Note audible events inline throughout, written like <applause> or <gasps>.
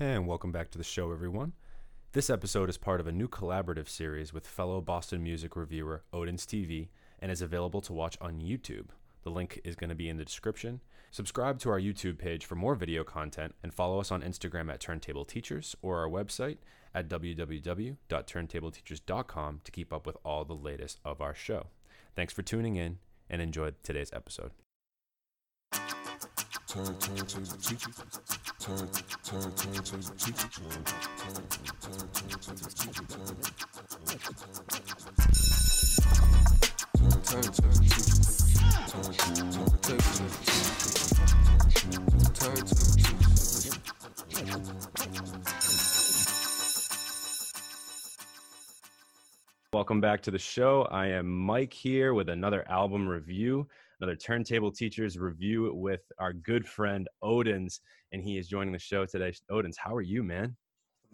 And welcome back to the show, everyone. This episode is part of a new collaborative series with fellow Boston music reviewer Odin's TV and is available to watch on YouTube. The link is going to be in the description. Subscribe to our YouTube page for more video content and follow us on Instagram at Turntable Teachers or our website at www.turntableteachers.com to keep up with all the latest of our show. Thanks for tuning in and enjoy today's episode. Turn, turn to the teacher. Turn, turn, turn to the teacher. Turn, turn, turn, turn to the teacher. Turn, Welcome back to the show. I am Mike here with another album review, another Turntable Teachers review with our good friend Odins, and he is joining the show today. Odins, how are you, man?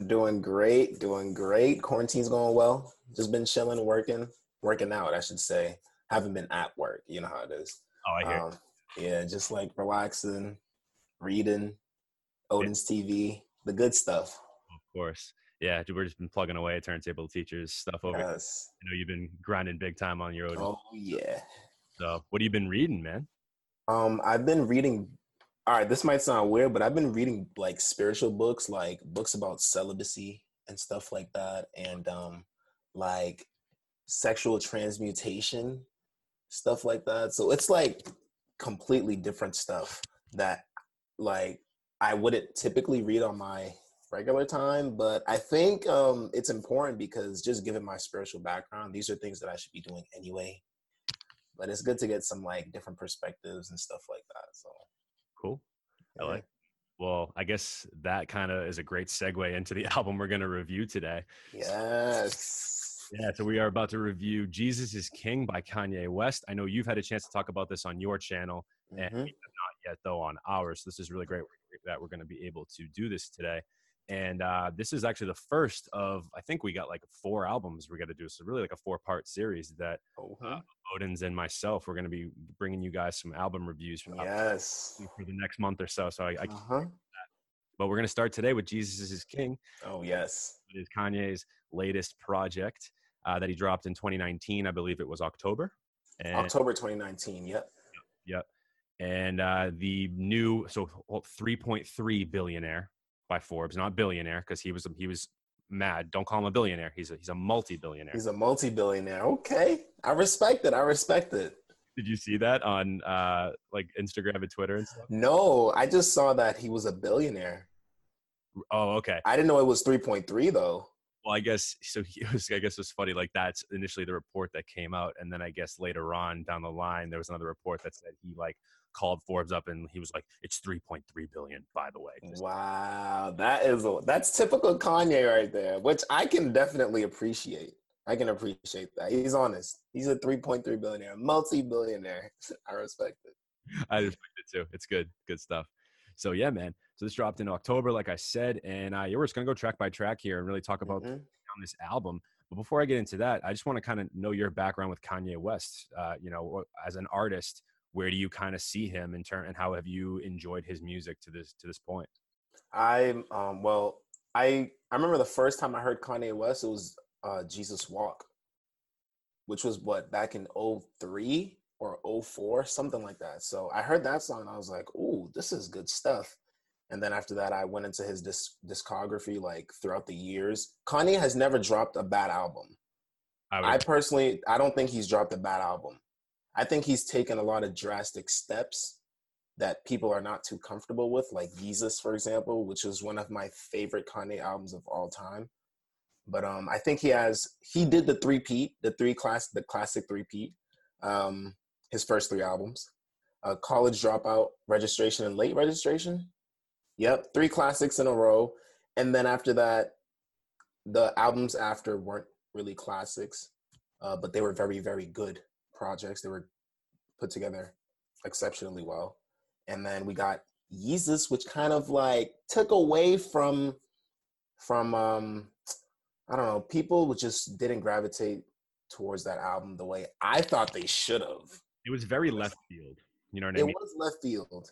Doing great, doing great. Quarantine's going well. Just been chilling, working, working out, I should say. Haven't been at work. You know how it is. Oh, I hear. Um, yeah, just like relaxing, reading, Odin's TV, the good stuff. of course. Yeah, dude, we're just been plugging away at Turntable Teachers stuff over. Yes. I know you've been grinding big time on your Odins. Oh yeah. So, what have you been reading, man? Um, I've been reading. All right, this might sound weird, but I've been reading like spiritual books, like books about celibacy and stuff like that, and um, like sexual transmutation, stuff like that. So it's like completely different stuff that like I wouldn't typically read on my regular time, but I think um, it's important because just given my spiritual background, these are things that I should be doing anyway. But it's good to get some like different perspectives and stuff like that. So Cool. I like. Well, I guess that kind of is a great segue into the <laughs> album we're going to review today. Yes. Yeah, so we are about to review Jesus is King by Kanye West. I know you've had a chance to talk about this on your channel, and Mhm. have not yet, though, on ours. So this is really great that we're going to be able to do this today. And uh, this is actually the first of, I think we got like four albums we're to do. So, really, like a four part series that Oh, uh, Odin's and myself, we're going to be bringing you guys some album reviews for, yes. for the next month or so. So, I, I Uh-huh. but we're going to start today with Jesus is King. Oh, yes. It is Kanye's latest project uh, that he dropped in 2019. I believe it was October. And, October 2019. Yep. Yep. And uh, the new so 3.3 billionaire by Forbes, not billionaire because he was he was mad. Don't call him a billionaire. He's a he's a multi-billionaire. He's a multi-billionaire. Okay. I respect it. I respect it. Did you see that on uh, like Instagram and Twitter and stuff? No, I just saw that he was a billionaire. Oh, okay. I didn't know it was 3.3 though. Well, I guess so. He <laughs> was. I guess it was funny. Like that's initially the report that came out, and then I guess later on down the line there was another report that said he like called Forbes up and he was like, "It's 3.3 billion, by the way." Just- Wow, that is a, that's typical Kanye right there, which I can definitely appreciate. I can appreciate that. He's honest. He's a 3.3 billionaire, multi-billionaire. <laughs> I respect it. I respect it too. It's good, good stuff. So yeah, man. So this dropped in October, like I said, and uh, yeah, we're just gonna go track by track here and really talk about Mhm. on this album. But before I get into that, I just want to kind of know your background with Kanye West. Uh, you know, as an artist, where do you kind of see him in turn, and how have you enjoyed his music to this to this point? I um well, I I remember the first time I heard Kanye West, it was uh Jesus Walk, which was what back in 03 or 04, something like that. So I heard that song and I was like, "Ooh, this is good stuff." And then after that, I went into his disc- discography like throughout the years. Kanye has never dropped a bad album. I would, I personally, I don't think he's dropped a bad album. I think he's taken a lot of drastic steps that people are not too comfortable with, like Yeezus, for example, which is one of my favorite Kanye albums of all time. But um, I think he has he did the three peat, the three class, the classic three peat, um, his first three albums, uh, College Dropout, Registration, and Late Registration. Yep, three classics in a row, and then after that, the albums after weren't really classics, uh, but they were very, very good projects. They were put together exceptionally well. And then we got Yeezus, which kind of like took away from from um I don't know, people which just didn't gravitate towards that album the way I thought they should have. it was very left field. You know what I mean? It was left field.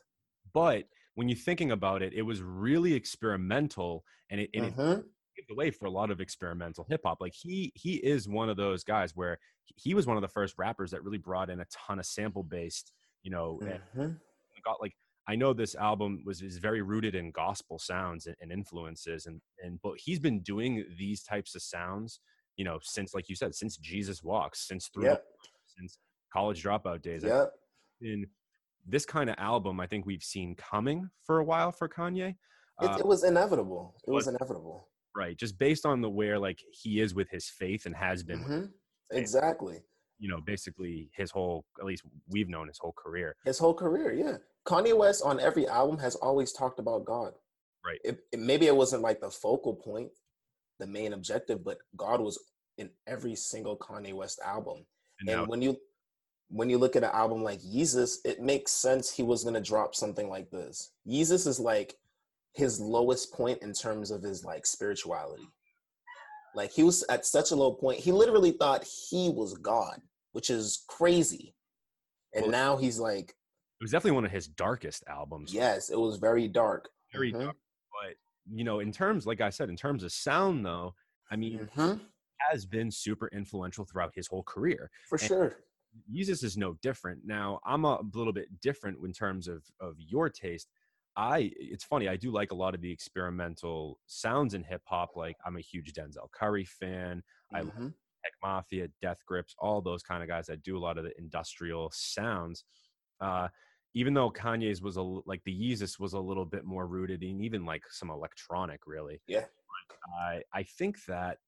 But when you're thinking about it, it was really experimental, and it, and it Mhm. paved the way for a lot of experimental hip hop. Like he he is one of those guys where he was one of the first rappers that really brought in a ton of sample based, you know, and Mhm. got like I know this album was is very rooted in gospel sounds and, and influences, and and but he's been doing these types of sounds, you know, since like you said, since Jesus Walks, since through, Yep. since College Dropout days. Yep. In this kind of album, I think we've seen coming for a while for Kanye. It, Uh, it was inevitable. It was inevitable. right just based on the where like he is with his faith and has been Mhm. Exactly. you know basically his whole at least we've known his whole career His whole career, yeah. Kanye West on every album has always talked about God. Right. It, it- maybe it wasn't like the focal point, the main objective, but God was in every single Kanye West album. and And now when you when you look at an album like Yeezus, it makes sense he was gonna drop something like this. Yeezus is like his lowest point in terms of his like spirituality. Like he was at such a low point, he literally thought he was God, which is crazy. And Well- now he's like, it was definitely one of his darkest albums yes, it was very dark. very Mhm. dark but you know in terms like i said in terms of sound though i mean Mhm. has been super influential throughout his whole career For And- sure. Jesus is no different. Now, I'm a little bit different in terms of of your taste. I it's funny, I do like a lot of the experimental sounds in hip hop. Like I'm a huge Denzel Curry fan. I love Mhm. Tech Mafia, Death Grips, all those kind of guys that do a lot of the industrial sounds. Uh, even though Kanye's was a like the Yeezus was a little bit more rooted in even like some electronic, really. Yeah. I I think that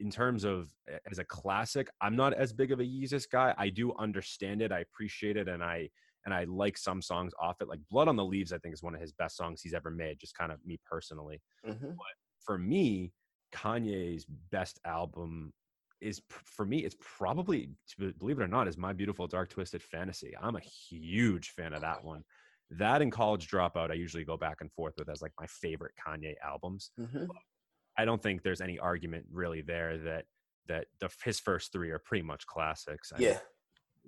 in terms of as a classic, I'm not as big of a Yeezus guy. I do understand it, I appreciate it, and I and I like some songs off it. Like Blood on the Leaves, I think is one of his best songs he's ever made. Just kind of me personally Mhm. for me, Kanye's best album is for me. It's probably, believe it or not, is My Beautiful Dark Twisted Fantasy. I'm a huge fan of that one. That and College Dropout, I usually go back and forth with as like my favorite Kanye albums. Mhm. I don't think there's any argument really there that that the, his first three are pretty much classics. I mean, Yeah.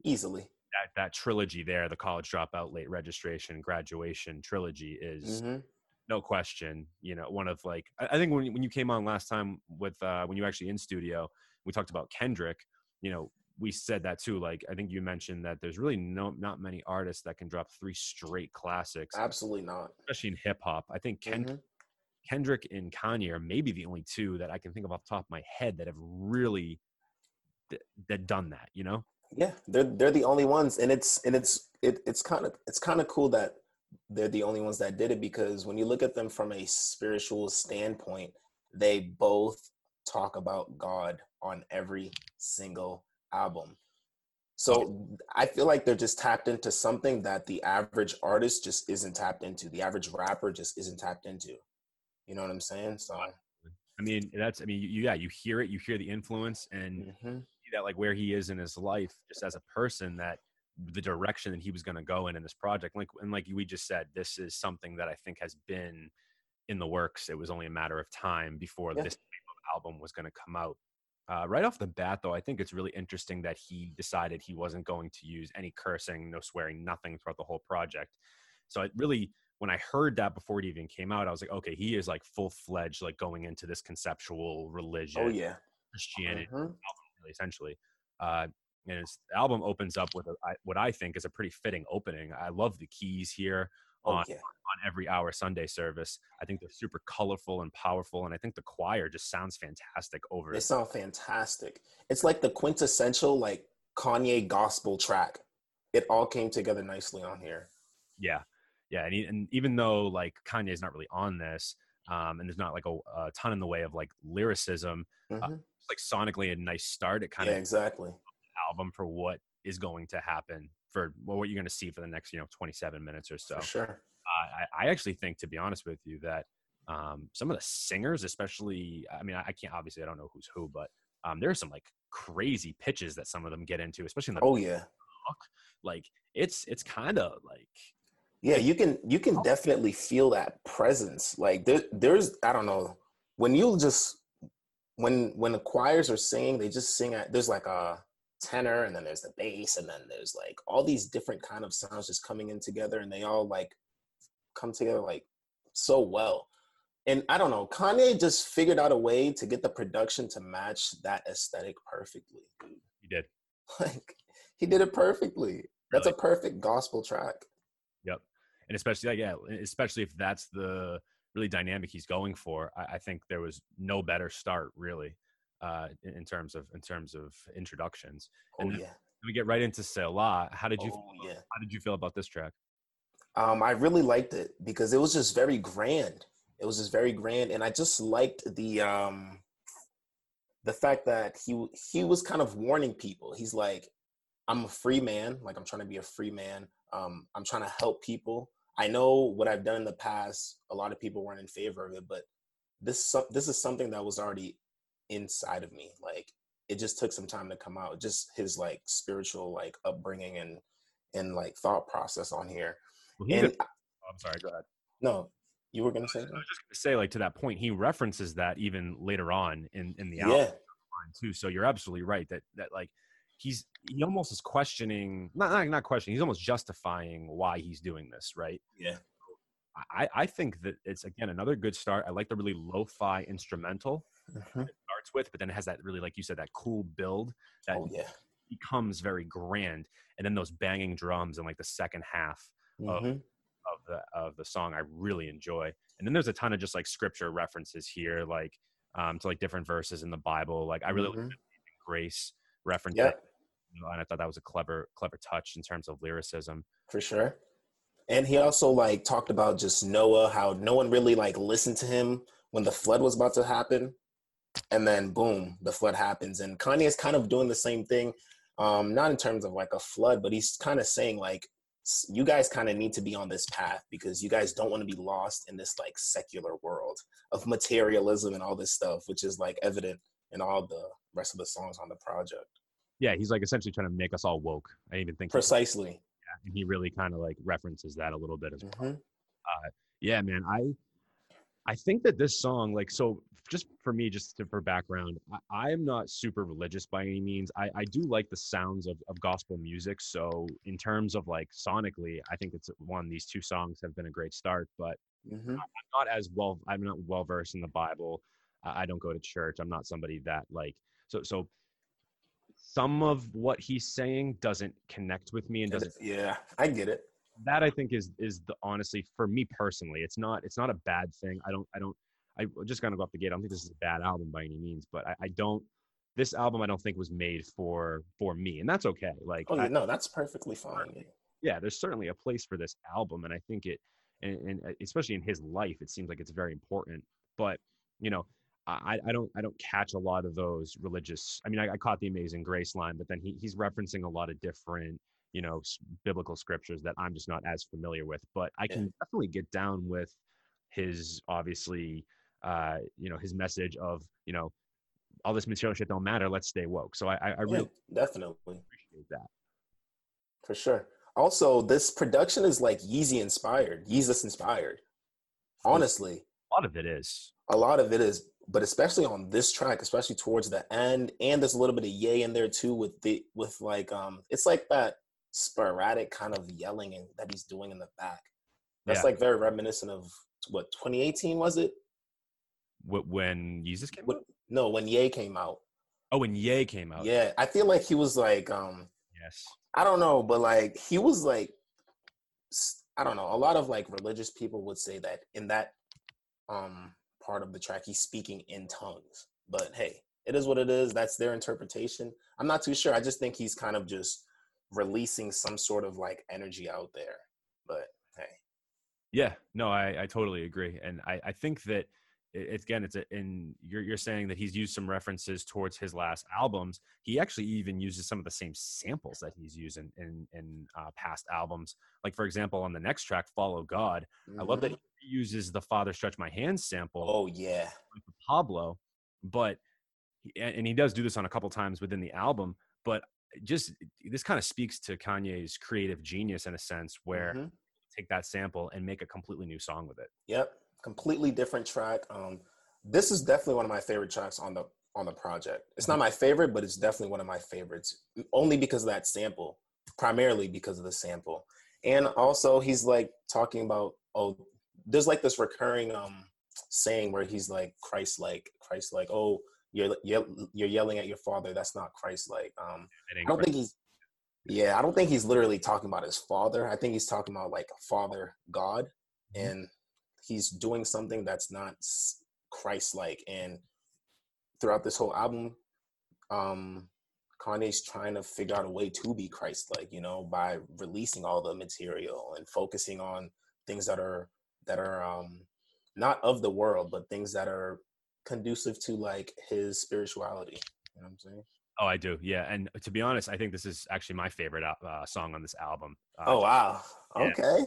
Easily. that that trilogy there, the College Dropout, Late Registration, Graduation trilogy is Mhm. no question you know one of like i think when, when you came on last time with uh when you were actually in studio we talked about kendrick you know we said that too like i think you mentioned that there's really no not many artists that can drop three straight classics Absolutely not. especially in hip-hop i think Ken- Mhm. Kendrick and kanye are maybe the only two that i can think of off the top of my head that have really th- that done that you know Yeah, they're they're the only ones, and it's and it's it, it's kind of it's kind of cool that they're the only ones that did it because when you look at them from a spiritual standpoint, they both talk about God on every single album. So I feel like they're just tapped into something that the average artist just isn't tapped into. The average rapper just isn't tapped into. You know what I'm saying? So i mean that's i mean you, yeah you hear it you hear the influence and mhm. see that like where he is in his life just as a person that the direction that he was going to go in in this project like and like we just said this is something that i think has been in the works it was only a matter of time before Yeah. this type of album was going to come out uh, right off the bat though i think it's really interesting that he decided he wasn't going to use any cursing no swearing nothing throughout the whole project so it really when i heard that before it even came out i was like okay he is like full-fledged like going into this conceptual religion oh yeah, christianity Mhm. really, essentially. Uh, and his album opens up with a, I, what I think is a pretty fitting opening. I love the keys here oh on, yeah. on every hour Sunday service. I think they're super colorful and powerful, and I think the choir just sounds fantastic over They it. sound fantastic. It's like the quintessential like Kanye gospel track. It all came together nicely on here. Yeah, yeah, and, he, and even though like Kanye's not really on this, um, and there's not like a, a ton in the way of like lyricism, Mhm. it's like sonically a nice start. It kind yeah, of exactly. album for what is going to happen for well, what you're going to see for the next you know 27 minutes or so. For sure. uh, I, I actually think, to be honest with you, that um, some of the singers, especially, I mean, I, I can't obviously I don't know who's who, but um, there are some like crazy pitches that some of them get into, especially in the Oh yeah. Like it's it's kind of like Yeah, you can you can oh. definitely feel that presence. Like there there's I don't know when you just when when the choirs are singing, they just sing at there's like a tenor and then there's the bass and then there's like all these different kind of sounds just coming in together and they all like come together like so well. And I don't know, Kanye just figured out a way to get the production to match that aesthetic perfectly. He did. <laughs> Like he did it perfectly. That's Really? a perfect gospel track. And especially, like, yeah, especially if that's the really dynamic he's going for, I, I think there was no better start really uh, in, in terms of in terms of introductions. Oh And yeah. We get right into Selah. How did you Oh yeah. how did you feel about this track? Um, I really liked it because it was just very grand. It was just very grand, and I just liked the um, the fact that he he was kind of warning people. He's like, "I'm a free man. Like I'm trying to be a free man. Um, I'm trying to help people. I know what I've done in the past. A lot of people weren't in favor of it, but this this is something that was already inside of me. Like it just took some time to come out. Just his like spiritual like upbringing and and like thought process on here. Well, And oh, I'm sorry. Go ahead. no, you were gonna say I was that? just gonna say, like to that point, he references that even later on in in the Yeah, album too. So you're absolutely right that that like he's he almost is questioning not not, not questioning he's almost justifying why he's doing this right yeah, I, I think that it's again another good start. I like the really lo-fi instrumental Mhm. it starts with, but then it has that really, like you said, that cool build that Oh yeah. becomes very grand, and then those banging drums in like the second half of- Mhm. of the of the song I really enjoy. And then there's a ton of just like scripture references here, like um, to like different verses in the Bible. Like I really like Mhm. the grace reference, Yeah, and I thought that was a clever clever touch in terms of lyricism. for sure. And he also like talked about just Noah, how no one really like listened to him when the flood was about to happen, and then boom, the flood happens. And Kanye is kind of doing the same thing, um, not in terms of like a flood, but he's kind of saying like, you guys kind of need to be on this path because you guys don't want to be lost in this like secular world of materialism and all this stuff, which is like evident in all the rest of the songs on the project. Yeah, he's like essentially trying to make us all woke. I even think he- Precisely. and he really kind of like references that a little bit as well. Mhm. yeah man i i think that this song like so just for me just to, for background I, i'm not super religious by any means i i do like the sounds of, of gospel music so in terms of like sonically i think it's one these two songs have been a great start but Mhm. i'm not as well i'm not well versed in the bible I, I don't go to church i'm not somebody that like so so some of what he's saying doesn't connect with me and doesn't Yeah, I get it. that I think is is the honestly for me personally, it's not it's not a bad thing. I don't I don't I just gonna go off the gate. I don't think this is a bad album by any means, but I, I don't this album I don't think was made for for me, and that's okay. Like Oh I- yeah, no, that's perfectly fine. yeah, there's certainly a place for this album, and I think it, and, and especially in his life, it seems like it's very important. But you know, I, I don't I don't catch a lot of those religious. I mean, I, I caught the Amazing Grace line, but then he, he's referencing a lot of different you know s- biblical scriptures that I'm just not as familiar with. But I Yeah. can definitely get down with his obviously uh, you know his message of you know all this material shit don't matter. Let's stay woke. So I I, I Yeah, really definitely, appreciate that. for sure. Also, this production is like Yeezy inspired, Yeezus inspired. Honestly, A lot of it is. a lot of it is, but especially on this track, especially towards the end, and there's a little bit of Ye in there too with the with like um, it's like that sporadic kind of yelling and that he's doing in the back. That's Yeah. like very reminiscent of what 2018 was it? Wh- When Jesus came What, out. no, when Ye came out. Oh, when Ye came out. Yeah, I feel like he was like um Yes. I don't know, but like he was like I don't know. A lot of like religious people would say that in that um part of the track he's speaking in tongues. But hey, it is what it is. That's their interpretation. I'm not too sure. I just think he's kind of just releasing some sort of like energy out there. But hey, Yeah. No, I, I totally agree, and I, I think that it, it's again, it's a, and you're you're saying that he's used some references towards his last albums. He actually even uses some of the same samples that he's used in in, in uh, past albums. Like for example, on the next track, "Follow God," I love that Mhm. he uses the "Father Stretch My Hands" sample. Oh yeah. Pablo, but and he does do this on a couple times within the album. But just this kind of speaks to Kanye's creative genius in a sense, where Mhm. take that sample and make a completely new song with it. Yep, completely different track. Um, this is definitely one of my favorite tracks on the on the project. It's not my favorite, but it's definitely one of my favorites, only because of that sample. Primarily because of the sample, and also he's like talking about oh, there's like this recurring um saying where he's like Christ like Christ like oh you're you're yelling at your father that's not Christ like um I don't think he's yeah I don't think he's literally talking about his father I think he's talking about like father God Mhm. and he's doing something that's not Christ like and throughout this whole album um Kanye's trying to figure out a way to be Christ like you know by releasing all the material and focusing on things that are that are um not of the world but things that are conducive to like his spirituality you know what i'm saying Oh, I do. Yeah, and to be honest, I think this is actually my favorite uh, song on this album. Uh, oh wow yeah. okay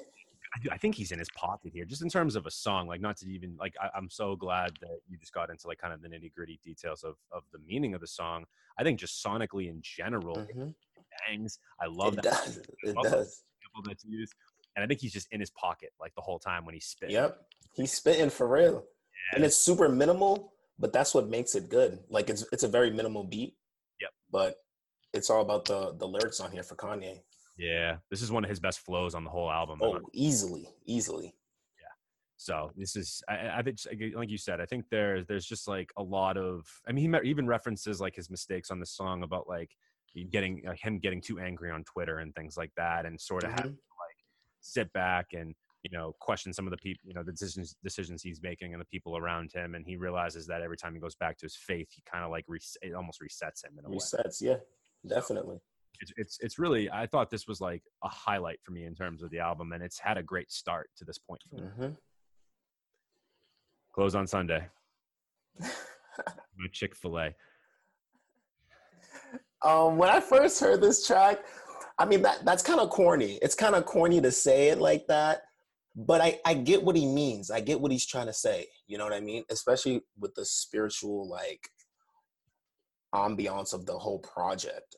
I, think he's in his pocket here, just in terms of a song. Like, not to even like, I, I'm so glad that you just got into like kind of the nitty gritty details of of the meaning of the song. I think just sonically in general, Mhm. bangs. I love it that does <laughs> it love that does that's used, and I think he's just in his pocket like the whole time when he's spitting. yep he's spitting for real and it's super minimal but that's what makes it good like it's it's a very minimal beat Yep. but it's all about the the lyrics on here for kanye Yeah, this is one of his best flows on the whole album. Oh easily easily Yeah. So this is, I, I think, like you said, I think there's there's just like a lot of. I mean, he even references like his mistakes on the song about like getting like him getting too angry on Twitter and things like that, and sort of Mhm. having sit back and you know question some of the people, you know, the decisions decisions he's making and the people around him, and he realizes that every time he goes back to his faith, he kind of like res- it almost resets him in a way. resets yeah definitely It's, it's it's really I thought this was like a highlight for me in terms of the album, and it's had a great start to this point. For me. hmm Close on Sunday. <laughs> My Chick Fil A. um when i first heard this track i mean that that's kind of corny it's kind of corny to say it like that but i i get what he means i get what he's trying to say you know what i mean especially with the spiritual like ambiance of the whole project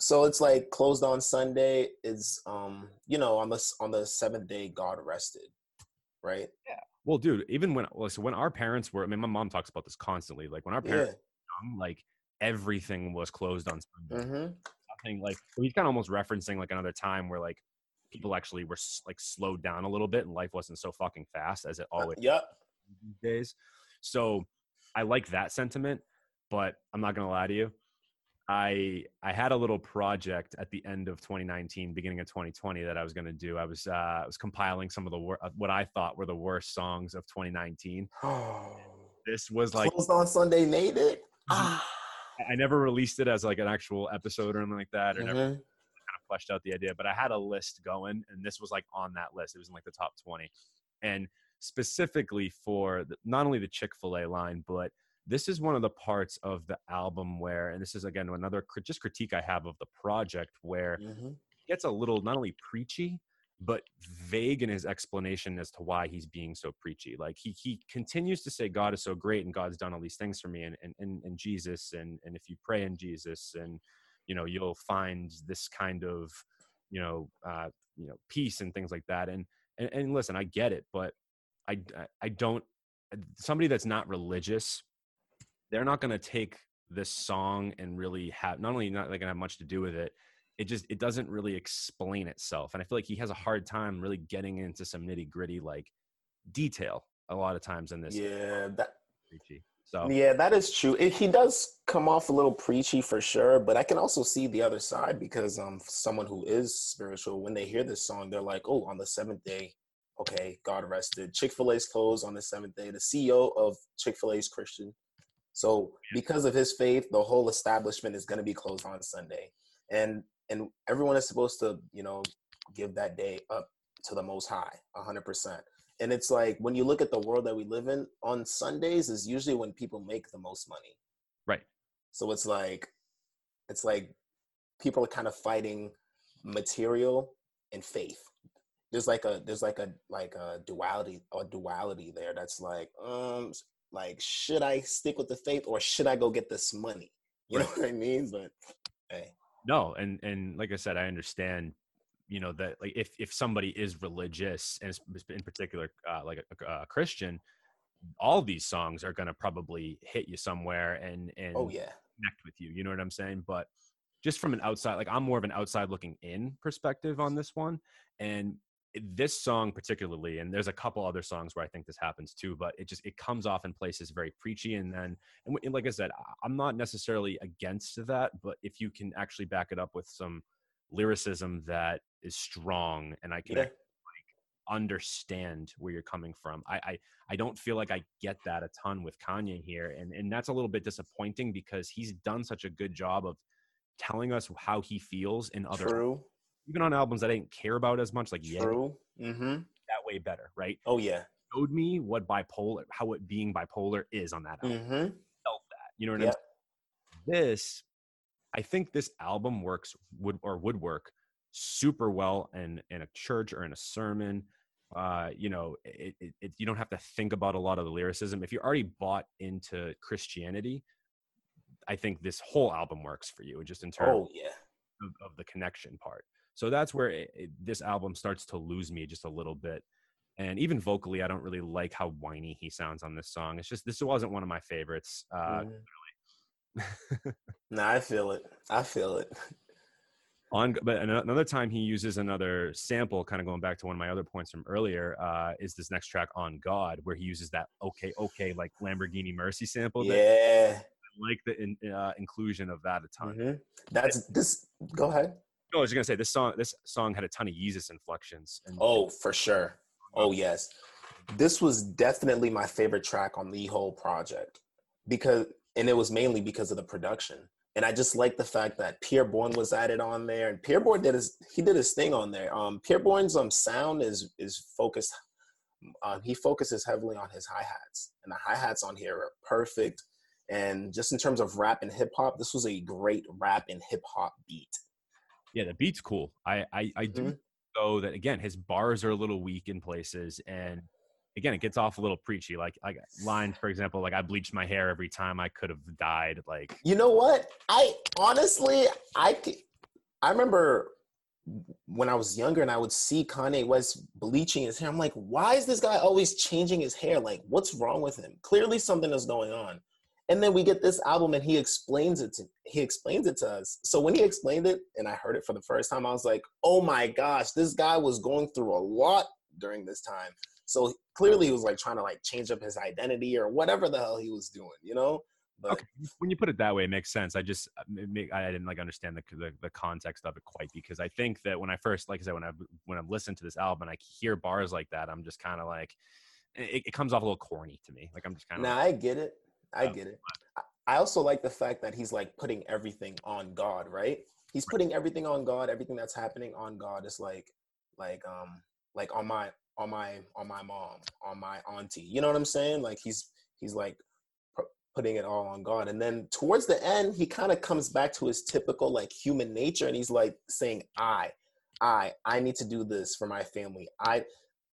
so it's like closed on sunday is um you know on the on the seventh day god rested right Yeah. Well, dude, even when well, so when our parents were, I mean, my mom talks about this constantly. Like when our parents yeah were young, like everything was closed on Sunday. hmm Like he's kind of almost referencing like another time where like people actually were like slowed down a little bit and life wasn't so fucking fast as it always yep days. So I like that sentiment, but I'm not gonna lie to you. I I had a little project at the end of 2019, beginning of 2020 that I was gonna do. I was uh, I was compiling some of the wor- uh, what I thought were the worst songs of 2019. <gasps> This was like closed on sunday made it ah. I never released it as like an actual episode or anything like that, or never Mhm. kind of fleshed out the idea, but I had a list going, and this was like on that list. It was in like the top 20. And specifically for the, not only the Chick fil A line, but this is one of the parts of the album where, and this is again another just critique I have of the project, where Mhm. it gets a little not only preachy, but vague in his explanation as to why he's being so preachy. Like he he continues to say God is so great and God's done all these things for me and and, and, and Jesus and and if you pray in Jesus and you know you'll find this kind of you know uh you know peace and things like that and and, and listen I get it but I I- don't somebody that's not religious they're not going to take this song and really have not only not like gonna have much to do with it it just it doesn't really explain itself and i feel like he has a hard time really getting into some nitty gritty like detail a lot of times in this yeah <laughs> that preachy so Yeah, that is true. It, he does come off a little preachy for sure, but I can also see the other side because um, someone who is spiritual, when they hear this song, they're like, "Oh, on the seventh day, okay, God rested. Chick Fil A's closed on the seventh day. The CEO of chick-fil-a's Christian, so because of his faith, the whole establishment is going to be closed on Sunday, and and everyone is supposed to, you know, give that day up to the Most High, hundred percent." and it's like when you look at the world that we live in on sundays is usually when people make the most money. Right. So it's like it's like people are kind of fighting material and faith. There's like a there's like a like a duality or duality there that's like um like should i stick with the faith or should i go get this money? You know what i mean? But hey no and and like i said i understand you know that like if if somebody is religious and in particular uh, like a, a christian all these songs are going to probably hit you somewhere and and oh yeah. connect with you you know what i'm saying? But just from an outside like i'm more of an outside looking in perspective on this one and this song particularly and there's a couple other songs where i think this happens too but it just it comes off in places very preachy and then and, and like i said i'm not necessarily against that but if you can actually back it up with some lyricism that is strong and i can Yeah. ac- understand where you're coming from I, I i don't feel like i get that a ton with kanye here and and that's a little bit disappointing because he's done such a good job of telling us how he feels in other True. Even on albums that I didn't care about as much, like yeah, True. Mm-hmm. that way better, right? Oh yeah. Showed me what bipolar, how it being bipolar is on that album. Mm-hmm. Felt that, you know what. I'm saying? This, I think this album works would or would work super well in in a church or in a sermon. Uh, you know, it, it, it you don't have to think about a lot of the lyricism. If you're already bought into Christianity, I think this whole album works for you, just in terms Oh yeah. of, of the connection part. So that's where it, it, this album starts to lose me just a little bit. And even vocally, I don't really like how whiny he sounds on this song. It's just this wasn't one of my favorites. Uh, Mhm. <laughs> Nah, I feel it. I feel it. on, but another time he uses another sample, kind of going back to one of my other points from earlier, uh, is this next track on God, where he uses that okay, okay, like Lamborghini Mercy sample. That Yeah. I like the in, uh, inclusion of that a ton. Mhm. That's this. Go ahead. No, I was gonna say this song. This song had a ton of Yeezus inflections. And Oh, for sure. Oh yes. This was definitely my favorite track on the whole project because and it was mainly because of the production. And I just like the fact that Pi'erre Bourne was added on there and Pi'erre Bourne did his he did his thing on there. Um Pi'erre Bourne's um sound is is focused um he focuses heavily on his hi-hats and the hi-hats on here are perfect. And just in terms of rap and hip hop, this was a great rap and hip hop beat. Yeah, the beat's cool. I I, I do Mhm. though that again his bars are a little weak in places and again it gets off a little preachy like like lines for example like i bleached my hair every time i could have died like You know what? I honestly, I I remember when I was younger and I would see Kanye West bleaching his hair. I'm like, why is this guy always changing his hair? Like, what's wrong with him? Clearly, something is going on. And then we get this album and he explains it to he explains it to us. So when he explained it and I heard it for the first time, I was like, oh my gosh, this guy was going through a lot during this time. So clearly he was like trying to like change up his identity or whatever the hell he was doing, you know? But okay when you put it that way it makes sense i just uh, i didn't like understand the, the the context of it quite because i think that when i first like i said when i when i listened to this album and i hear bars like that i'm just kind of like it, it comes off a little corny to me like i'm just kind of Nah, I get it. I get it. I- I also like the fact that he's like putting everything on God, right? He's putting everything on God. Everything that's happening on God is like, like, um, like on my, on my, on my mom, on my auntie. You know what I'm saying? Like he's, he's like putting it all on God. And then towards the end, he kind of comes back to his typical like human nature, and he's like saying, "I, I, I need to do this for my family. I,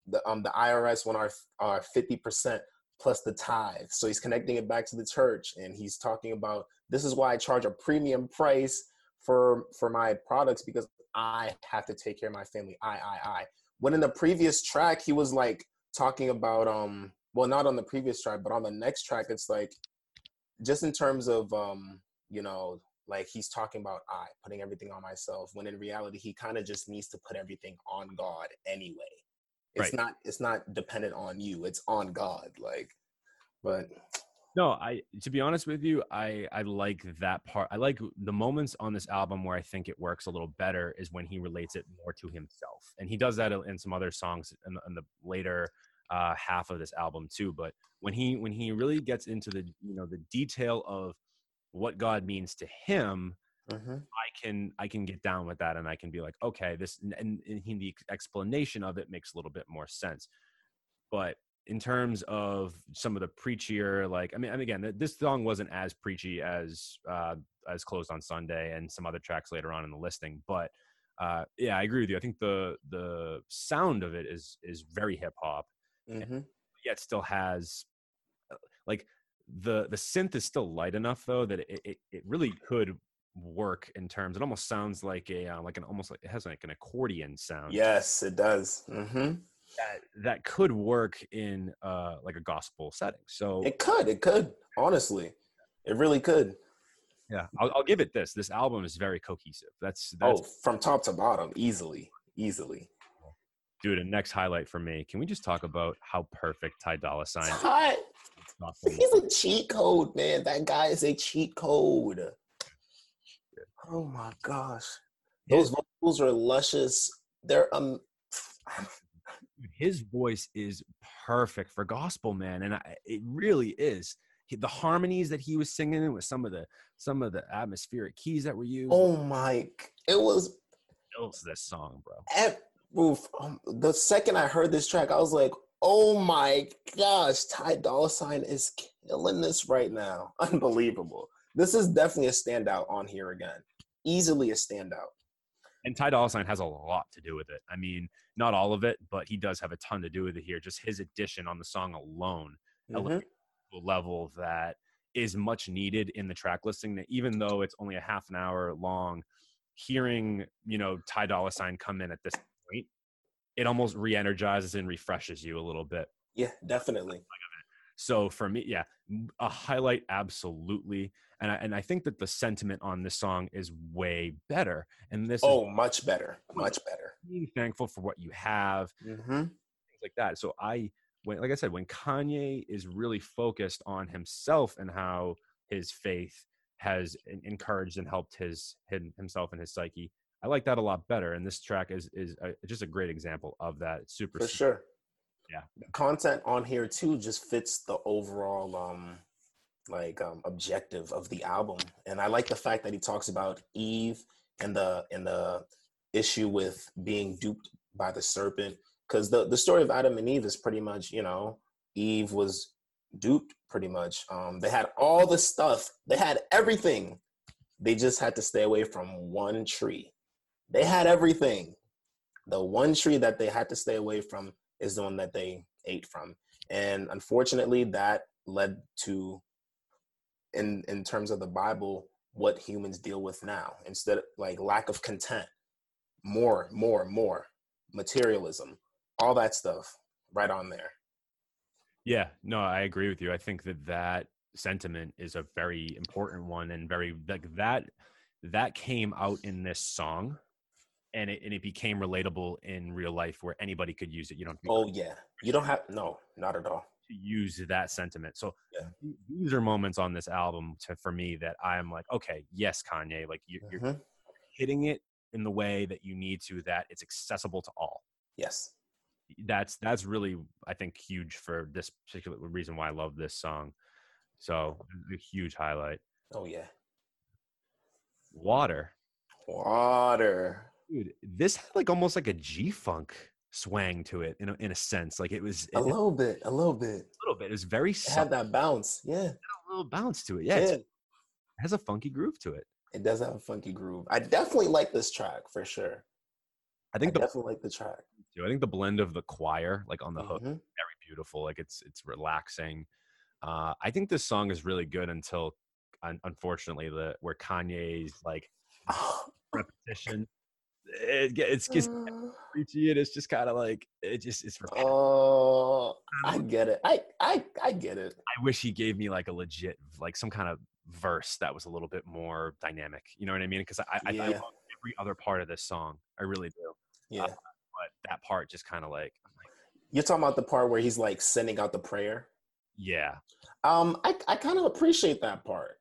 the um, the IRS want our our fifty percent." Plus the tithe. So he's connecting it back to the church and he's talking about this is why I charge a premium price for for my products because I have to take care of my family. I I I. When in the previous track he was like talking about um well not on the previous track but on the next track it's like just in terms of um you know like he's talking about I putting everything on myself when in reality he kind of just needs to put everything on God anyway. It's Right. not it's not dependent on you. It's on God. Like but No, I to be honest with you, I I like that part. I like the moments on this album where I think it works a little better is when he relates it more to himself, and he does that in some other songs in the, in the later uh, half of this album too. But when he when he really gets into the you know the detail of what God means to him, mhm. I can I can get down with that, and I can be like, okay, this and, and he- the explanation of it makes a little bit more sense. But in terms of some of the preachier, like I mean, and again, this song wasn't as preachy as uh, as closed on Sunday and some other tracks later on in the listing, but uh, yeah, I agree with you. I think the the sound of it is is very hip hop, Mhm. yet still has uh, like the the synth is still light enough though that it, it, it really could work in terms it almost sounds like a uh, like an almost like it has like an accordion sound Yes, it does. hmm that that could work in uh like a gospel setting so It could. It could. Honestly, it really could. yeah I'll, I'll give it this this album is very cohesive that's that's oh, from top to bottom, easily, easily. Dude, a next highlight for me. Can we just talk about how perfect Ty Dolla Sign he's a cheat code, man. That guy is a cheat code. Oh my gosh. Those vocals are luscious. They're um his voice is perfect for gospel man and I, it really is the harmonies that he was singing with some of the some of the atmospheric keys that were used oh my it was kills this song bro at roof. Um, the second I heard this track, I was like, "Oh my gosh, Ty Dolla Sign is killing this right now! <laughs> Unbelievable! This is definitely a standout on here again. Easily a standout. and Ty Dolla Sign has a lot to do with it i mean not all of it but he does have a ton to do with it here just his addition on the song alone Mhm. a level that is much needed in the track listing that even though it's only a half an hour long hearing you know ty Dolla sign come in at this point it almost re-energizes and refreshes you a little bit Yeah, definitely. so for me yeah a highlight absolutely and I, and I think that the sentiment on this song is way better and this Oh, is much better, much better. being thankful for what you have hmm things like that. So I, when, like I said, when Kanye is really focused on himself and how his faith has encouraged and helped his him, himself and his psyche, I like that a lot better. And this track is is a, just a great example of that. It's super, For super- sure. Yeah. the Content on here too just fits the overall um like um objective of the album. And I like the fact that he talks about Eve and the and the issue with being duped by the serpent. Because the, the story of Adam and Eve is pretty much, you know, Eve was duped pretty much. Um they had all the stuff, they had everything. They just had to stay away from one tree. They had everything. The one tree that they had to stay away from is the one that they ate from. And unfortunately, that led to, in in terms of the Bible, what humans deal with now. Instead of like lack of content, more, more, more, materialism, all that stuff, right on there. Yeah, no, I agree with you. I think that that sentiment is a very important one and very like that that came out in this song and it, and it became relatable in real life where anybody could use it. You don't have to be Oh yeah, you don't have no, not at all. To use that sentiment. So Yeah. these are moments on this album to, for me that I'm like, okay, yes, Kanye, like you, you're Mhm. hitting it in the way that you need to, that it's accessible to all. Yes, That's that's really I think huge for this particular reason why I love this song. So a huge highlight. oh yeah, Water, water. dude. This had like almost like a G funk swang to it in a, in a sense. Like it was it, A little bit, a little bit. A little bit. It was very It subtle, had that bounce. Yeah, a little bounce to it. Yeah, it has a funky groove to it. It does have a funky groove. I definitely like this track for sure. I I think the definitely like the track. too. I think the blend of the choir, like on the hook, Mhm. very beautiful. Like it's it's relaxing. Uh, I think this song is really good until, un- unfortunately, the where Kanye's like <laughs> repetition, it, it's just preachy and it's just kind of like it just it's. repetitive. Oh, I get it. I I I get it. I wish he gave me like a legit like some kind of verse that was a little bit more dynamic. You know what I mean? Because I, I, I love every other part of this song. I really do. Yeah. But that part just kind of like, like, You're talking about the part where he's like sending out the prayer. yeah. Um, I I kind of appreciate that part.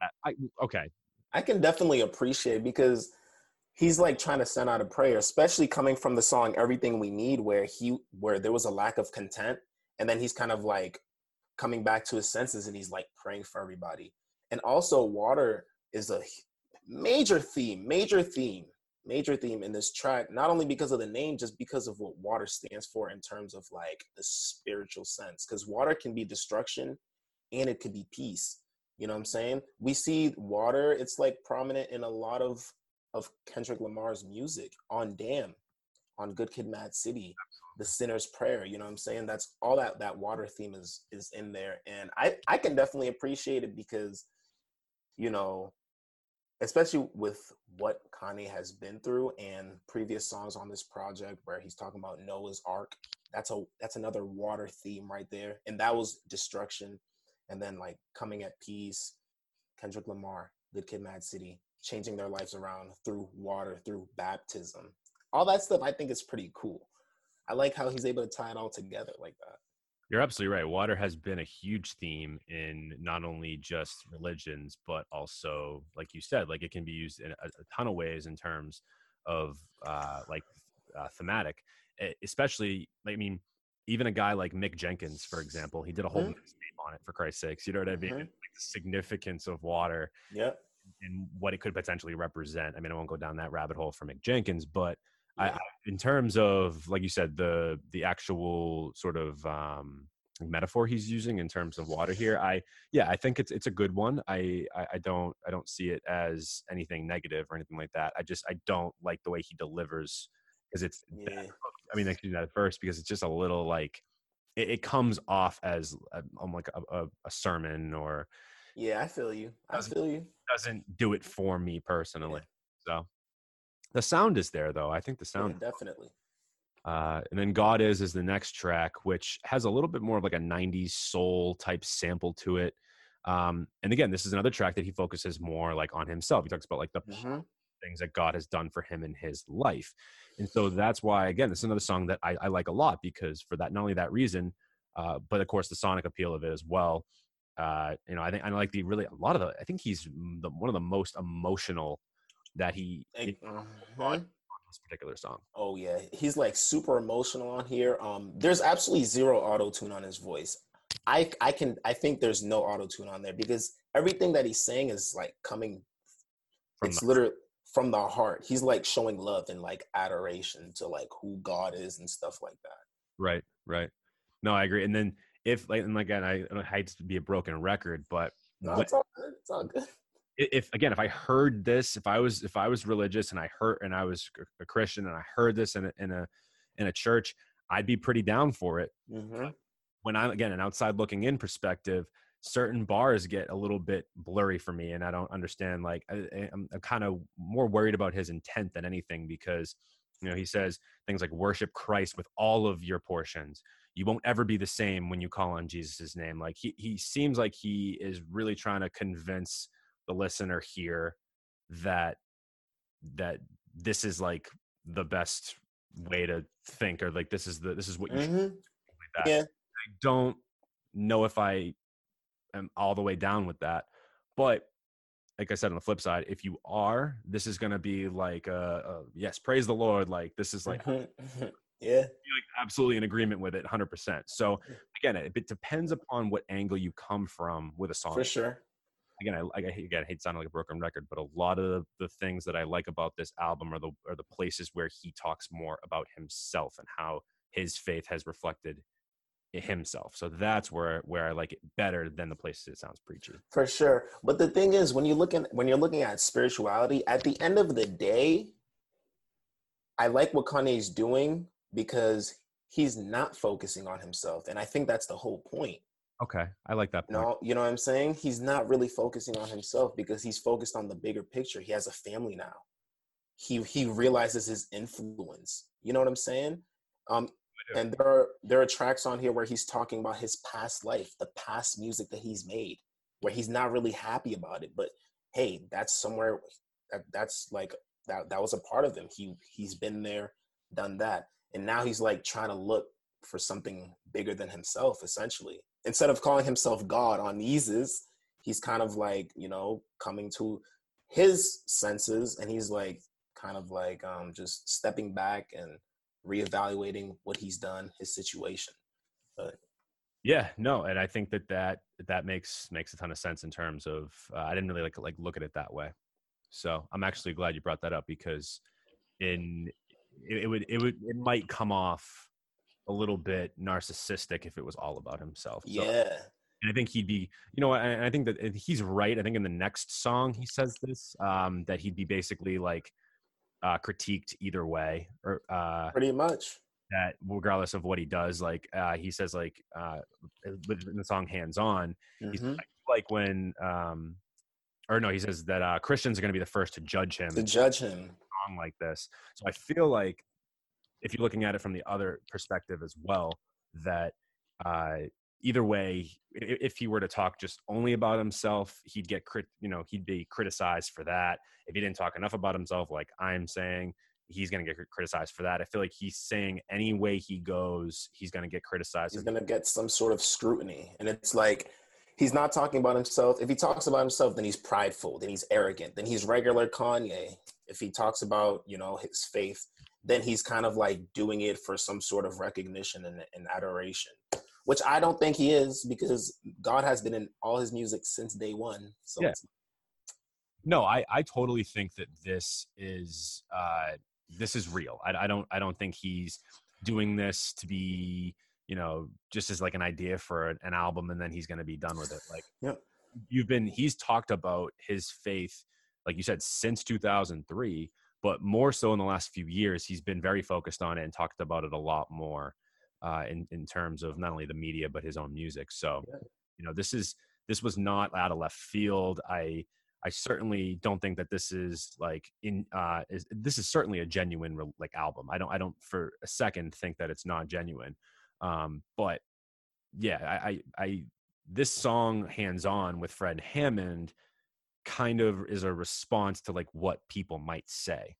I, I okay. I can definitely appreciate because he's like trying to send out a prayer, especially coming from the song "Everything We Need," where he where there was a lack of content, and then he's kind of like coming back to his senses and he's like praying for everybody. And also, water is a major theme, major theme, major theme in this track. Not only because of the name, just because of what water stands for in terms of like the spiritual sense. Because water can be destruction, and it could be peace. You know what I'm saying? We see water, it's like prominent in a lot of of Kendrick Lamar's music on Damn, on Good Kid Mad City, The Sinner's Prayer, you know what I'm saying? That's all that that water theme is is in there and I I can definitely appreciate it because you know, especially with what Kanye has been through and previous songs on this project where he's talking about Noah's Ark. That's a that's another water theme right there. And that was destruction and then like coming at peace, Kendrick Lamar, Good Kid, Mad City, changing their lives around through water, through baptism, all that stuff. I think is pretty cool. I like how he's able to tie it all together like that. You're absolutely right. Water has been a huge theme in not only just religions, but also, like you said, like it can be used in a, a ton of ways in terms of uh, like uh, thematic, especially. I mean, even a guy like Mick Jenkins, for example, he did a whole Mhm. mixtape on it. For Christ's sakes, you know what I mean? Mhm. Like the significance of water Yep. And what it could potentially represent. I mean, I won't go down that rabbit hole for Mick Jenkins, but Yeah. I, in terms of, like you said, the the actual sort of um, metaphor he's using in terms of water here, I yeah, I think it's it's a good one. I, I I don't I don't see it as anything negative or anything like that. I just I don't like the way he delivers because it's Yeah. <laughs> I mean, excuse me, that first because it's just a little like it, it comes off as a, um, like a, a, a sermon or Yeah, I feel you. I feel you. Doesn't do it for me personally. So the sound is there though. I think the Yeah, sound. definitely. Uh, and then God is is the next track, which has a little bit more of like a '90s soul type sample to it. Um, and again, this is another track that he focuses more like on himself. He talks about like the Mhm. things that God has done for him in his life. And so that's why, again, this is another song that I, I like a lot because for that, not only that reason, uh, but of course the sonic appeal of it as well. Uh, you know, I think I like the really a lot of the. I think he's the, one of the most emotional that he Like, in mhm. this particular song. Oh yeah, he's like super emotional on here. Um, there's absolutely zero auto tune on his voice. I I can I think there's no auto tune on there because everything that he's saying is like coming. From it's the- literally from the heart. He's like showing love and like adoration to like who God is and stuff like that. Right, right. No, I agree. And then if like and again, I, I hate to be a broken record, but No, it's all good. It's all good. if again if i heard this if i was if i was religious and i heard and i was a christian and i heard this in a in a in a church i'd be pretty down for it hmm when i'm again an outside looking in perspective certain bars get a little bit blurry for me and i don't understand like I- i'm, I'm kind of more worried about his intent than anything because you know he says things like worship christ with all of your portions you won't ever be the same when you call on jesus' name like he, he seems like he is really trying to convince the listener here that that this is like the best way to think or like this is the this is what you should hmm do like. Yeah. I don't know if I am all the way down with that. But like I said on the flip side, if you are, this is going to be like, uh, uh, yes, praise the Lord. Like this is like, Mhm. <laughs> yeah. like absolutely in agreement with it, hundred percent. So again, it, it depends upon what angle you come from with a song. For sure. Again, I, I again I hate sounding like a broken record, but a lot of the, the things that I like about this album are the are the places where he talks more about himself and how his faith has reflected himself. So that's where where I like it better than the places it sounds preachy. For sure. But the thing is, when you look at when you're looking at spirituality, at the end of the day, I like what Kanye's doing because he's not focusing on himself. And I think that's the whole point. Okay, I like that point. know, you know what I'm saying? He's not really focusing on himself because he's focused on the bigger picture. He has a family now. He he realizes his influence. You know what I'm saying? Um, and there are there are tracks on here where he's talking about his past life, the past music that he's made, where he's not really happy about it. But hey, that's somewhere that that's like that that was a part of him. He he's been there, done that, and now he's like trying to look for something bigger than himself, essentially. Instead of calling himself God on Yeezus, he's kind of like you know coming to his senses, and he's like kind of like um just stepping back and reevaluating what he's done, his situation. Yeah, no, and I think that that that makes makes a ton of sense in terms of uh, I didn't really like like look at it that way. So I'm actually glad you brought that up because in it, it would it would it might come off a little bit narcissistic if it was all about himself. So, Yeah. and I think he'd be, you know, and I think that he's right. I think in the next song he says this um, that he'd be basically like uh, critiqued either way, or uh, Pretty much. that regardless of what he does, like uh, he says, like uh, within the song "Hands On," he's Mhm. like, like when, um, or no, he says that uh, Christians are going to be the first to judge him To judge him. Like this. So I feel like if you're looking at it from the other perspective as well, that uh, either way, if he were to talk just only about himself, he'd get crit, you know, he'd be criticized for that. If he didn't talk enough about himself, like I'm saying, he's going to get criticized for that. I feel like he's saying any way he goes, he's going to get criticized. He's gonna get some sort of scrutiny, and it's like he's not talking about himself. If he talks about himself, then he's prideful, then he's arrogant, then he's regular Kanye. If he talks about you know his faith, then he's kind of like doing it for some sort of recognition and, and adoration, which I don't think he is because God has been in all his music since day one. So Yeah. No, I, I totally think that this is uh, this is real. I, I don't I don't think he's doing this to be you know just as like an idea for an, album and then he's going to be done with it. Like Yep. you've been he's talked about his faith like you said since 2003, but more so in the last few years he's been very focused on it and talked about it a lot more uh, in in terms of not only the media but his own music. So Yeah. you know this is this was not out of left field. I I certainly don't think that this is like in uh is this is certainly a genuine like album. I don't I don't for a second think that it's not genuine. Um but yeah, I I, I this song hands on with Fred Hammond kind of is a response to like what people might say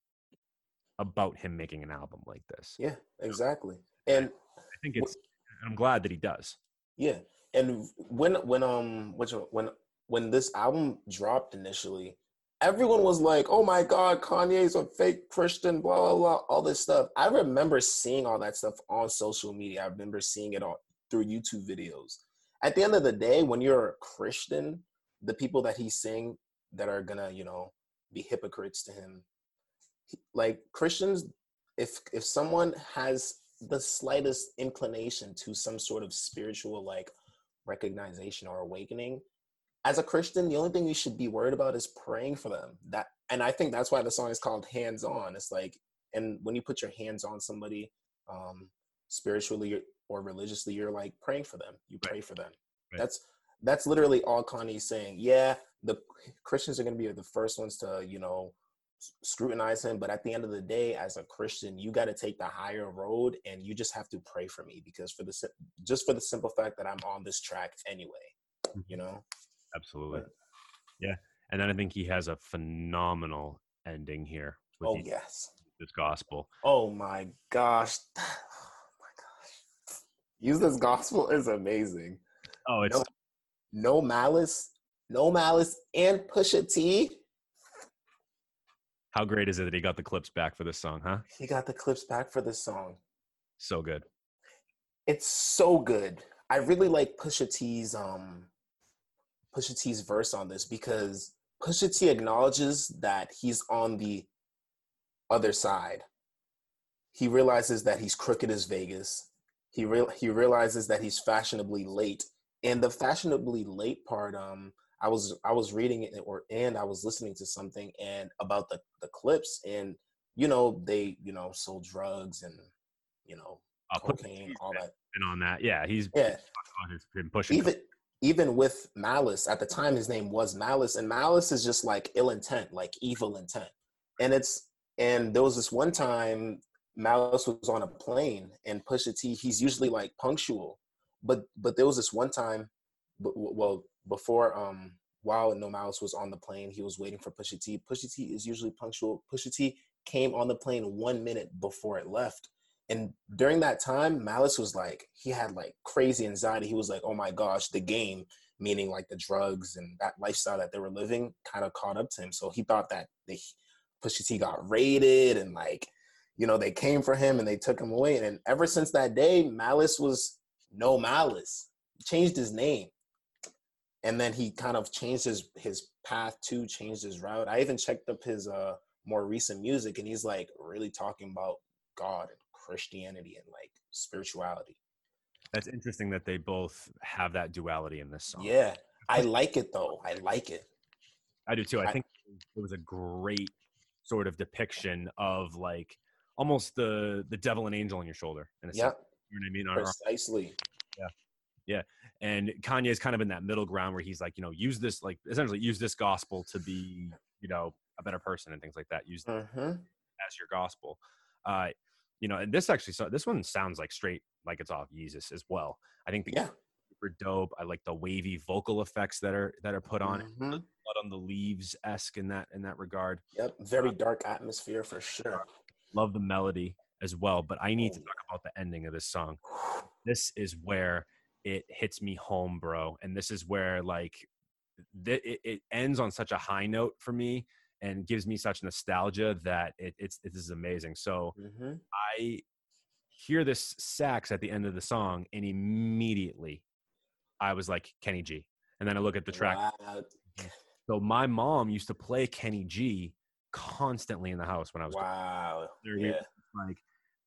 about him making an album like this. yeah, exactly. And I think it's I'm glad that he does. Yeah, and when when um which when when this album dropped initially, everyone was like, "Oh my God, Kanye's a fake Christian," blah blah blah, all this stuff. I remember seeing all that stuff on social media. I remember seeing it on through YouTube videos. At the end of the day, when you're a Christian, the people that he's seeing that are gonna, you know, be hypocrites to him, like Christians, if if someone has the slightest inclination to some sort of spiritual like recognition or awakening as a christian the only thing you should be worried about is praying for them. That and i think that's why the song is called hands on it's like and when you put your hands on somebody um spiritually or religiously you're like praying for them. You pray for them. Right. that's that's literally all Kanye's saying. Yeah the christians are going to be the first ones to you know scrutinize him but at the end of the day as a christian you got to take the higher road and you just have to pray for me because for the just for the simple fact that i'm on this track anyway you know Absolutely. Right. Yeah. And then I think he has a phenomenal ending here with oh the- yes this gospel. oh my gosh <sighs> oh my gosh use this gospel is amazing Oh, it's No. no malice no malice and pusha t how great is it that he got the Clipse back for this song, huh? he got the Clipse back for this song So good. it's so good. I really like Pusha T's um Pusha T's verse on this because Pusha T acknowledges that he's on the other side. He realizes that he's crooked as Vegas. He real he realizes that he's fashionably late. And the fashionably late part, um, I was I was reading it or and I was listening to something and about the the Clipse and you know they you know sold drugs and you know I'll cocaine all that in on that. Yeah, he's yeah he's been pushing. even even with malice at the time his name was malice and malice is just like ill intent like evil intent. And it's and there was this one time malice was on a plane and pusha t he's usually like punctual but but there was this one time b- well before um while no malice was on the plane he was waiting for pusha t. Pusha t is usually punctual. Pusha t came on the plane one minute before it left and during that time, Malice was like, he had like crazy anxiety. He was like, oh my gosh, the game, meaning like the drugs and that lifestyle that they were living, kind of caught up to him. So he thought that they, Pusha T got raided and like, you know, they came for him and they took him away. And ever since that day, Malice was no Malice. He changed his name. And then he kind of changed his his path to changed his route. I even checked up his uh more recent music and he's like really talking about God and Christianity and like spirituality. That's interesting that they both have that duality in this song. Yeah, I like it though. I like it. I do too. I I- think it was a great sort of depiction of like almost the the devil and angel on your shoulder. In a Yeah, sense. You know what I mean? Precisely. Yeah. Yeah. and Kanye is kind of in that middle ground where he's like, you know, use this like essentially use this gospel to be, you know, a better person and things like that. Use hmm as your gospel. Uh, you know, and this actually so this one sounds like straight like it's off Yeezus as well. I think the Yeah. super dope. I like the wavy vocal effects that are that are put on it. Mhm. Blood on the leaves esque in that in that regard. Yep. Very dark atmosphere for sure. love the melody as well. But I need to talk about the ending of this song. <sighs> This is where it hits me home, bro. And this is where like th- it, it ends on such a high note for me and gives me such nostalgia that it, it's this is amazing. So Mhm. I hear this sax at the end of the song, and immediately I was like Kenny G. And then I look at the track. Wow. So my mom used to play Kenny G constantly in the house when I was growing up. Wow. <laughs> There Yeah. like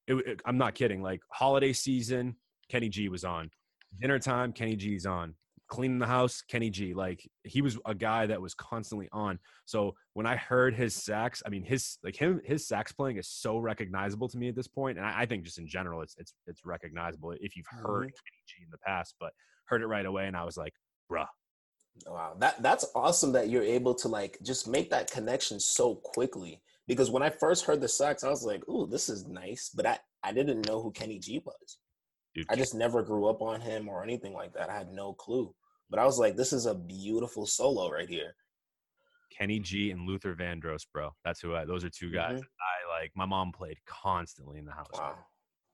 it, it- I'm not kidding. Like holiday season, Kenny G was on. Dinner time, Kenny G's on. Cleaning the house, Kenny G. Like he was a guy that was constantly on. So when I heard his sax, I mean his like him his sax playing is so recognizable to me at this point, and I, I think just in general it's it's it's recognizable if you've heard mm-hmm. Kenny G in the past, but heard it right away, and I was like, bruh, Wow, that that's awesome that you're able to like just make that connection so quickly. Because when I first heard the sax, I was like, "Ooh, this is nice," but I I didn't know who Kenny G was. Dude, I just never grew up on him or anything like that. I had no clue. But I was like, "This is a beautiful solo right here." Kenny G and Luther Vandross, bro. That's who I. Those are 2 guys Mhm. I like. My mom played constantly in the house. Wow,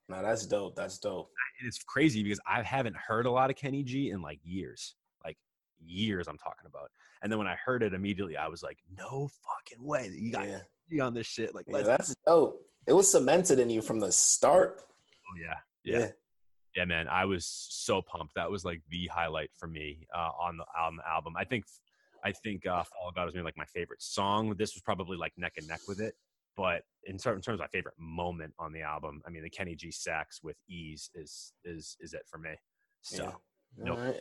now that's dope. That's dope. and it's crazy because I haven't heard a lot of Kenny G in like years, like years. I'm talking about. And then when I heard it immediately, I was like, "No fucking way you got Yeah, on this shit!" Like, yeah that's dope. It was cemented in you from the start. oh, yeah, yeah, yeah, man. I was so pumped. That was like the highlight for me uh, on the on the album. I think, I think uh, "Follow God" was maybe like my favorite song. This was probably like neck and neck with it. But in, ter- in terms of my favorite moment on the album, I mean, the Kenny G sax with ease is is is it for me. So. Yeah. Nope. Right.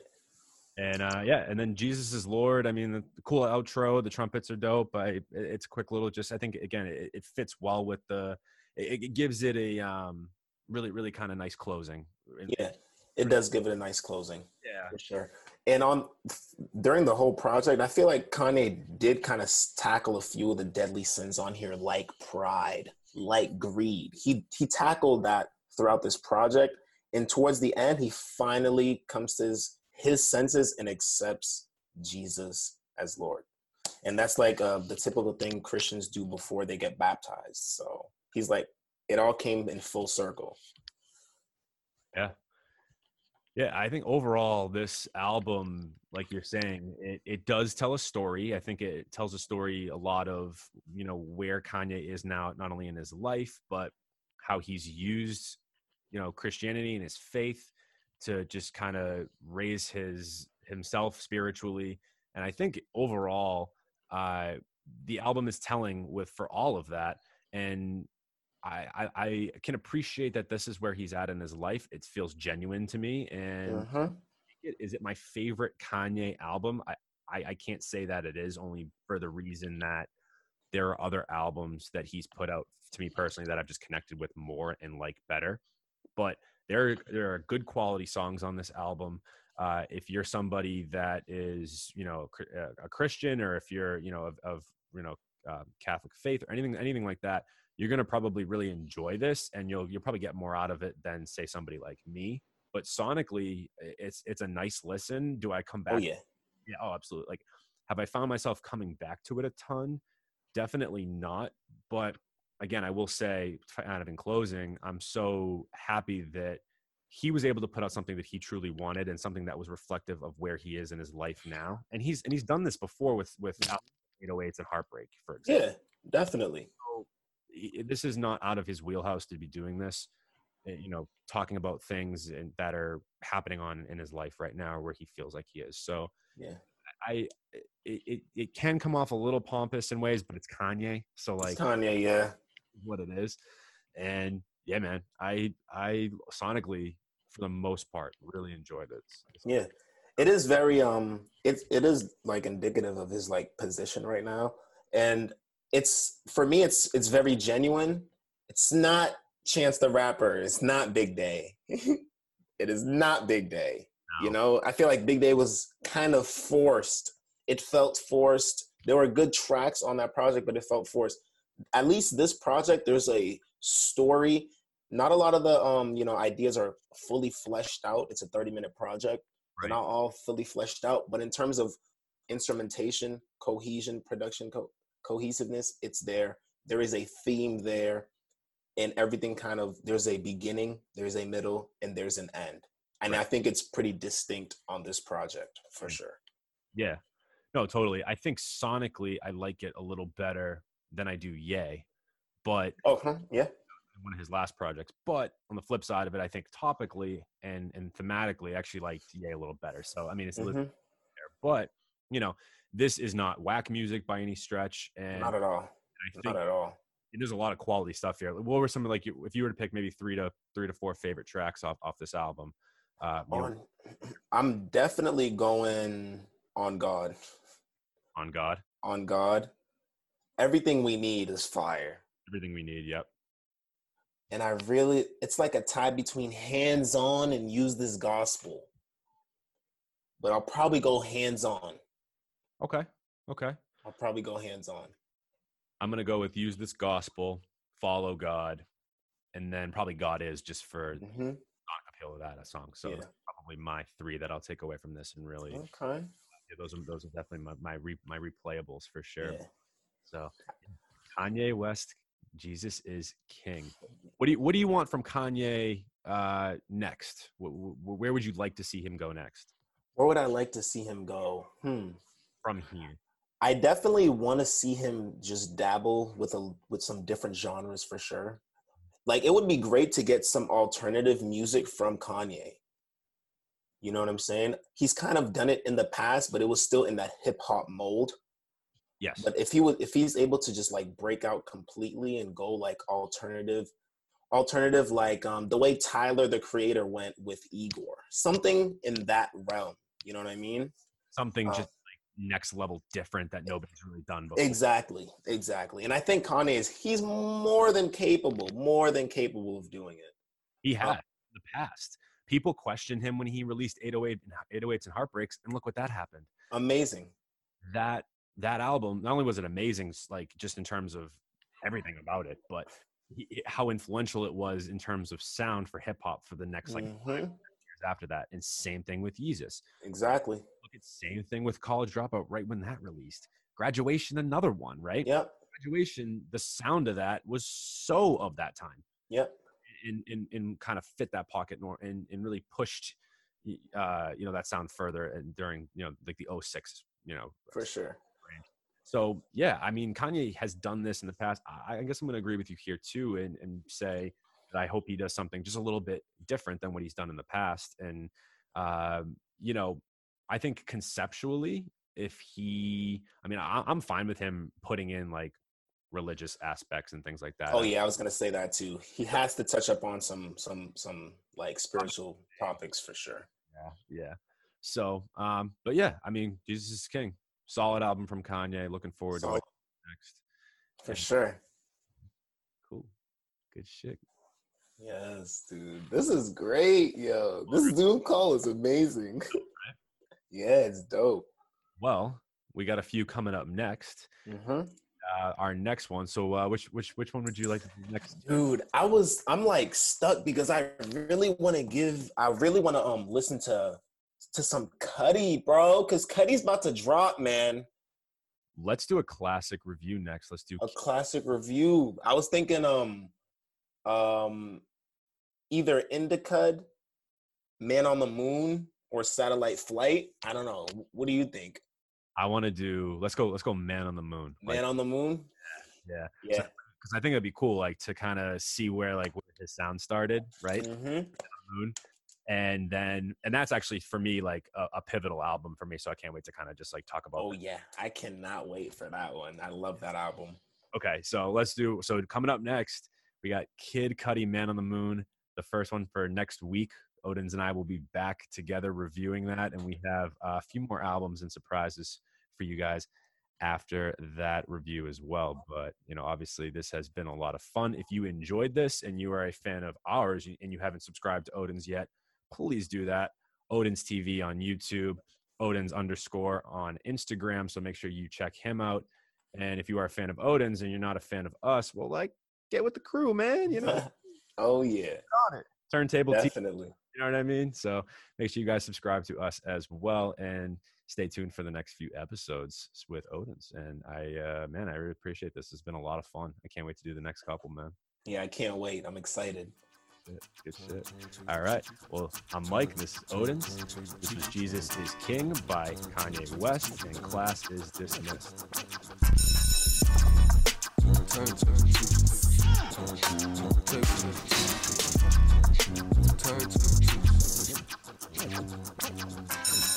And uh, yeah, and then Jesus is Lord. I mean, the, the cool outro, the trumpets are dope. I, it- it's a quick little, just I think again, it, it fits well with the. It, it gives it a um, really, really kind of nice closing. Yeah, it does give it a nice closing. yeah, for sure. And on during the whole project, I feel like Kanye did kind of tackle a few of the deadly sins on here, like pride, like greed. He he tackled that throughout this project, and towards the end, he finally comes to his his senses and accepts Jesus as Lord. And that's like uh, the typical thing Christians do before they get baptized. So he's like, it all came in full circle. Yeah. Yeah, I think overall, this album, like you're saying, it, it does tell a story. I think it tells a story a lot of you know where Kanye is now, not only in his life, but how he's used you know Christianity and his faith to just kind of raise his himself spiritually and i think overall uh the album is telling with for all of that and I, I i can appreciate that this is where he's at in his life. It feels genuine to me and it- is it my favorite kanye album? I, I i can't say that it is only for the reason that there are other albums that he's put out to me personally that i've just connected with more and like better. But there there are good quality songs on this album. Uh, if you're somebody that is you know cr- uh, a christian or if you're you know of, of you know uh, catholic faith or anything anything like that you're going to probably really enjoy this and you'll you'll probably get more out of it than say somebody like me. But sonically it's it's a nice listen. Do i come oh, back? Oh yeah. yeah oh absolutely. Like have i found myself coming back to it a ton? Definitely not. But again i will say kind of in closing i'm so happy that he was able to put out something that he truly wanted and something that was reflective of where he is in his life now. And he's and he's done this before with with mm-hmm. 808s and heartbreak for example. Yeah, definitely. This is not out of his wheelhouse to be doing this uh, you know talking about things and that are happening on in his life right now where he feels like he is so Yeah. i it, it, it can come off a little pompous in ways but it's kanye so Like like Kanye, yeah. what it is and yeah man i i sonically for the most part really enjoyed it Yeah. It is very um it it is like indicative of his like position right now. And it's for me it's it's very genuine. It's not Chance the Rapper, it's not Big Day. <laughs> it is not Big Day. You know, I feel like Big Day was kind of forced. It felt forced. There were good tracks on that project, but it felt forced. At least this project, there's a story. Not a lot of the um, you know, ideas are fully fleshed out. It's a 30 minute project. They're Right. not all fully fleshed out, but in terms of instrumentation, cohesion, production, co- cohesiveness, it's there. There is a theme there. and everything kind of there's a beginning, there's a middle, and there's an end. And I think it's pretty distinct on this project for Mm. sure. Yeah. No, totally. I think sonically I like it a little better than I do Ye, but Oh, yeah. one of his last projects. But on the flip side of it, I think topically and and thematically I actually liked Ye a little better. So I mean it's a little Mhm. there. But you know, this is not whack music by any stretch. And Not at all. Think Not at all. there's a lot of quality stuff here. What were some of like if you were to pick maybe three to three to four favorite tracks off off this album? Uh, On, <clears throat> I'm definitely going on God. on God, On God. Everything we need is fire. everything we need. Yep. And I really, it's like a tie between hands on and use this gospel. But I'll probably go hands on. Okay. Okay. I'll probably go hands on. I'm gonna go with use this gospel, follow God, and then probably God is just for hmm appeal of that a song. So Yeah. probably my three that I'll take away from this and really Okay. yeah, those are those are definitely my my, re, my replayables for sure. Yeah. So Kanye West, Jesus is King. <laughs> What do you what do you want from Kanye uh, next? Wh- wh- where would you like to see him go next Where would I like to see him go? Hmm. From here? I definitely want to see him just dabble with a with some different genres for sure. Like it would be great to get some alternative music from Kanye. You know what I'm saying? He's kind of done it in the past, but it was still in that hip hop mold. Yes. But if he would if he's able to just like break out completely and go like alternative alternative like um the way Tyler the creator went with Igor. Something in that realm. You know what I mean? Something uh, just next level different that nobody's really done before. Exactly, exactly. And I think Kanye is he's more than capable, more than capable of doing it. He had in the past. People questioned him when he released 808 and 808s and Heartbreaks, and look what that happened. Amazing. That that album not only was it amazing, like just in terms of everything about it, but he, how influential it was in terms of sound for hip hop for the next like Mhm, years after that. And same thing with Yeezus. Exactly. Same thing with College Dropout right when that released. Graduation, another one, right? Yep. Graduation, the sound of that was so of that time. Yep. and, and, and kind of fit that pocket nor and, and really pushed uh, you know that sound further and during you know like the 06 you know For sure. so yeah i mean kanye has done this in the past i, I guess i'm going to agree with you here too and, and say that i hope he does something just a little bit different than what he's done in the past and um, you know i think conceptually if he i mean I, i'm fine with him putting in like religious aspects and things like that Oh yeah, I was gonna say that too. He has to touch up on some some some like spiritual topics for sure. Yeah, yeah. So, um, but yeah, I mean, Jesus is King. Solid album from Kanye. Looking forward to Solid. what next. For sure. Cool, good shit. Yes, dude. This is great, yo. This Zoom call is amazing. <laughs> yeah, it's dope. Well, we got a few coming up next. hmm Uh, our next one. So, uh, which which which one would you like next? Dude, I was I'm like stuck because I really want to give I really want to um listen to to some Cudi, bro, cuz Cudi's about to drop, man. Let's do a classic review next. Let's do. A classic review. I was thinking um um either Indicud, Man on the Moon or Satellite Flight. I don't know. What do you think? I want to do. Let's go. Let's go. Man on the Moon. Man on the Moon? yeah. Yeah. Because I think it'd be cool, like to kind of see where like where his sound started, right? Mhm. Moon. And then, and that's actually for me like a, a pivotal album for me. So I can't wait to kind of just like talk about. Oh that. yeah, I cannot wait for that one. I love that album. Okay, so let's do. So coming up next, we got Kid Cudi, Man on the Moon, the first one for next week. Odin's and I will be back together reviewing that, and we have a few more albums and surprises for you guys after that review as well. But you know, obviously, this has been a lot of fun. If you enjoyed this and you are a fan of ours and you haven't subscribed to Odin's yet, please do that. Odin's TV on YouTube, Odin's underscore on Instagram. So make sure you check him out. And if you are a fan of Odin's and you're not a fan of us, well, like get with the crew, man. You know, <laughs> oh yeah, turntable TV. You know what I mean? So make sure you guys subscribe to us as well and stay tuned for the next few episodes with Odin's. And I, uh, man, I really appreciate this. It's been a lot of fun. I can't wait to do the next couple, man. Yeah, I can't wait. I'm excited. Good shit. All right. Well, I'm Mike. This is Odin's. This is Jesus is King by Kanye West, and class is dismissed. Turn, 天井の近く。